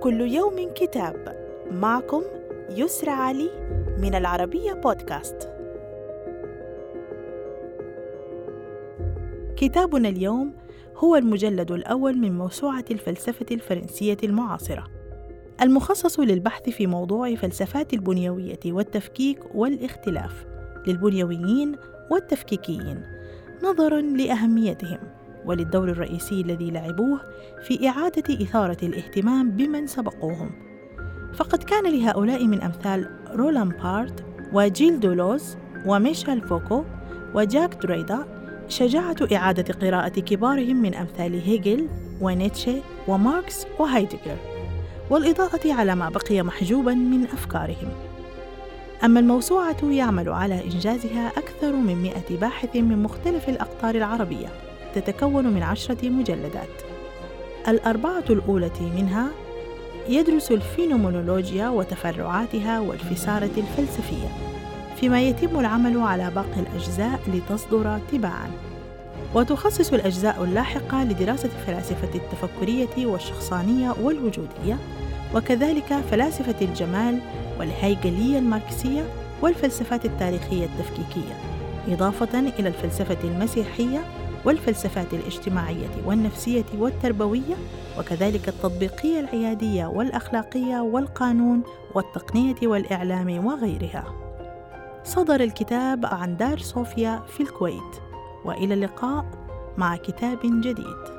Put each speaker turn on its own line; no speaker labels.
كل يوم كتاب معكم يسرى علي من العربية بودكاست. كتابنا اليوم هو المجلد الأول من موسوعة الفلسفة الفرنسية المعاصرة، المخصص للبحث في موضوع فلسفات البنيوية والتفكيك والاختلاف للبنيويين والتفكيكيين، نظرًا لأهميتهم وللدور الرئيسي الذي لعبوه في إعادة إثارة الاهتمام بمن سبقوهم. فقد كان لهؤلاء من أمثال رولان بارت وجيل دولوز وميشيل فوكو وجاك دريدا شجاعة إعادة قراءة كبارهم من أمثال هيجل ونيتشه وماركس وهايدغر والإضاءة على ما بقي محجوبا من أفكارهم. أما الموسوعة يعمل على إنجازها أكثر من مئة باحث من مختلف الأقطار العربية. تتكون من عشرة مجلدات. الأربعة الأولى منها يدرس الفينومونولوجيا وتفرعاتها والفسارة الفلسفية فيما يتم العمل على باقي الأجزاء لتصدر تباعاً. وتخصص الأجزاء اللاحقة لدراسة فلاسفة التفكرية والشخصانية والوجودية وكذلك فلاسفة الجمال والهيكلية الماركسية والفلسفات التاريخية التفكيكية إضافة إلى الفلسفة المسيحية والفلسفات الاجتماعية والنفسية والتربوية وكذلك التطبيقية العيادية والأخلاقية والقانون والتقنية والإعلام وغيرها. صدر الكتاب عن دار صوفيا في الكويت، وإلى اللقاء مع كتاب جديد.